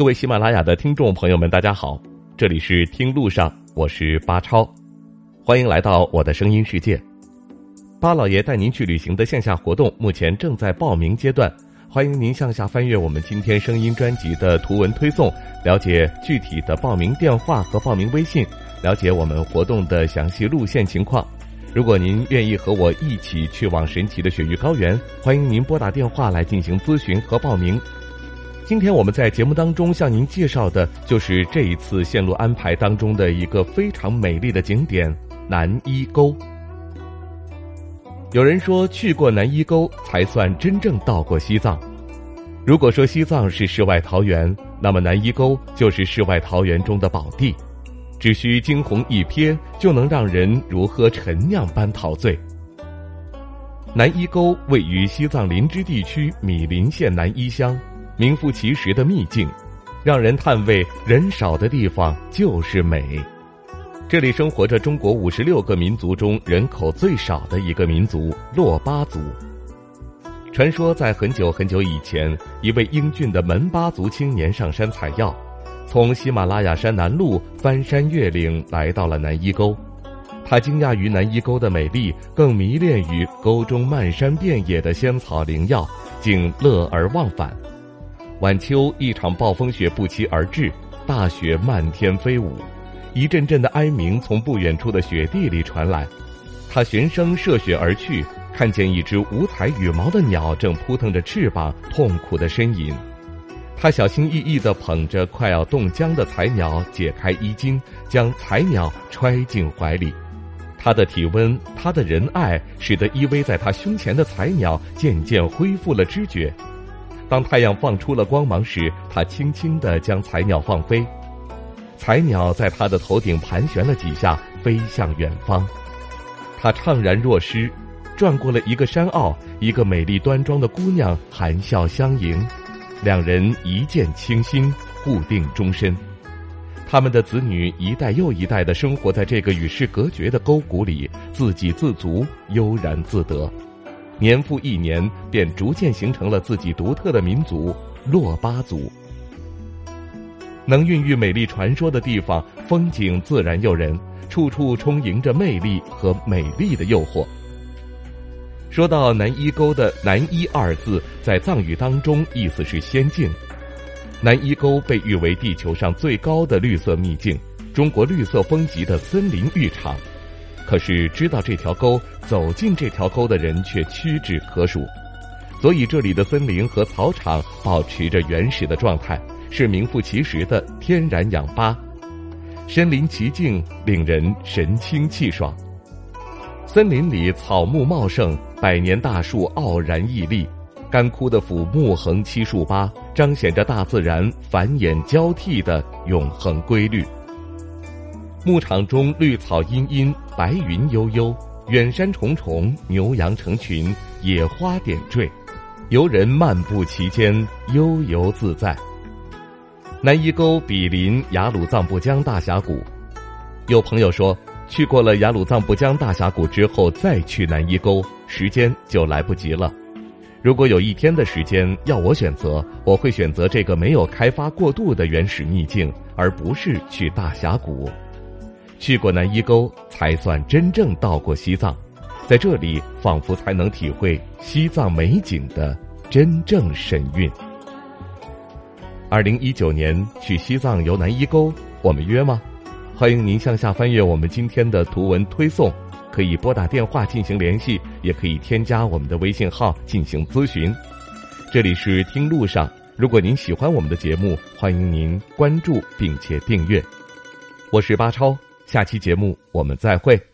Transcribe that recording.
各位喜马拉雅的听众朋友们，大家好，这里是听路上，我是巴超，欢迎来到我的声音世界。巴老爷带您去旅行的线下活动目前正在报名阶段，欢迎您向下翻阅我们今天声音专辑的图文推送，了解具体的报名电话和报名微信，了解我们活动的详细路线情况。如果您愿意和我一起去往神奇的雪域高原，欢迎您拨打电话来进行咨询和报名。今天我们在节目当中向您介绍的就是这一次线路安排当中的一个非常美丽的景点——南伊沟。有人说，去过南伊沟才算真正到过西藏。如果说西藏是世外桃源，那么南伊沟就是世外桃源中的宝地，只需惊鸿一瞥，就能让人如喝陈酿般陶醉。南伊沟位于西藏林芝地区米林县南伊乡。名副其实的秘境，让人叹谓：人少的地方就是美。这里生活着中国五十六个民族中人口最少的一个民族——珞巴族。传说在很久很久以前，一位英俊的门巴族青年上山采药，从喜马拉雅山南麓翻山越岭来到了南伊沟。他惊讶于南伊沟的美丽，更迷恋于沟中漫山遍野的仙草灵药，竟乐而忘返。晚秋，一场暴风雪不期而至，大雪漫天飞舞，一阵阵的哀鸣从不远处的雪地里传来。他循声涉雪而去，看见一只五彩羽毛的鸟正扑腾着翅膀，痛苦的呻吟。他小心翼翼地捧着快要冻僵的彩鸟，解开衣襟，将彩鸟揣进怀里。他的体温，他的仁爱，使得依偎在他胸前的彩鸟渐渐恢复了知觉。当太阳放出了光芒时，他轻轻地将彩鸟放飞，彩鸟在他的头顶盘旋了几下，飞向远方。他怅然若失，转过了一个山坳，一个美丽端庄的姑娘含笑相迎，两人一见倾心，互定终身。他们的子女一代又一代的生活在这个与世隔绝的沟谷里，自给自足，悠然自得。年复一年，便逐渐形成了自己独特的民族——珞巴族。能孕育美丽传说的地方，风景自然诱人，处处充盈着魅力和美丽的诱惑。说到南伊沟的“南伊”二字，在藏语当中意思是仙境。南伊沟被誉为地球上最高的绿色秘境，中国绿色风级的森林浴场。可是，知道这条沟、走进这条沟的人却屈指可数，所以这里的森林和草场保持着原始的状态，是名副其实的天然氧吧。身临其境，令人神清气爽。森林里草木茂盛，百年大树傲然屹立，干枯的腐木横七竖八，彰显着大自然繁衍交替的永恒规律。牧场中绿草茵茵，白云悠悠，远山重重，牛羊成群，野花点缀，游人漫步其间，悠游自在。南伊沟比邻雅鲁藏布江大峡谷，有朋友说，去过了雅鲁藏布江大峡谷之后再去南伊沟，时间就来不及了。如果有一天的时间要我选择，我会选择这个没有开发过度的原始秘境，而不是去大峡谷。去过南伊沟，才算真正到过西藏，在这里仿佛才能体会西藏美景的真正神韵。二零一九年去西藏游南伊沟，我们约吗？欢迎您向下翻阅我们今天的图文推送，可以拨打电话进行联系，也可以添加我们的微信号进行咨询。这里是听路上，如果您喜欢我们的节目，欢迎您关注并且订阅。我是巴超。下期节目我们再会。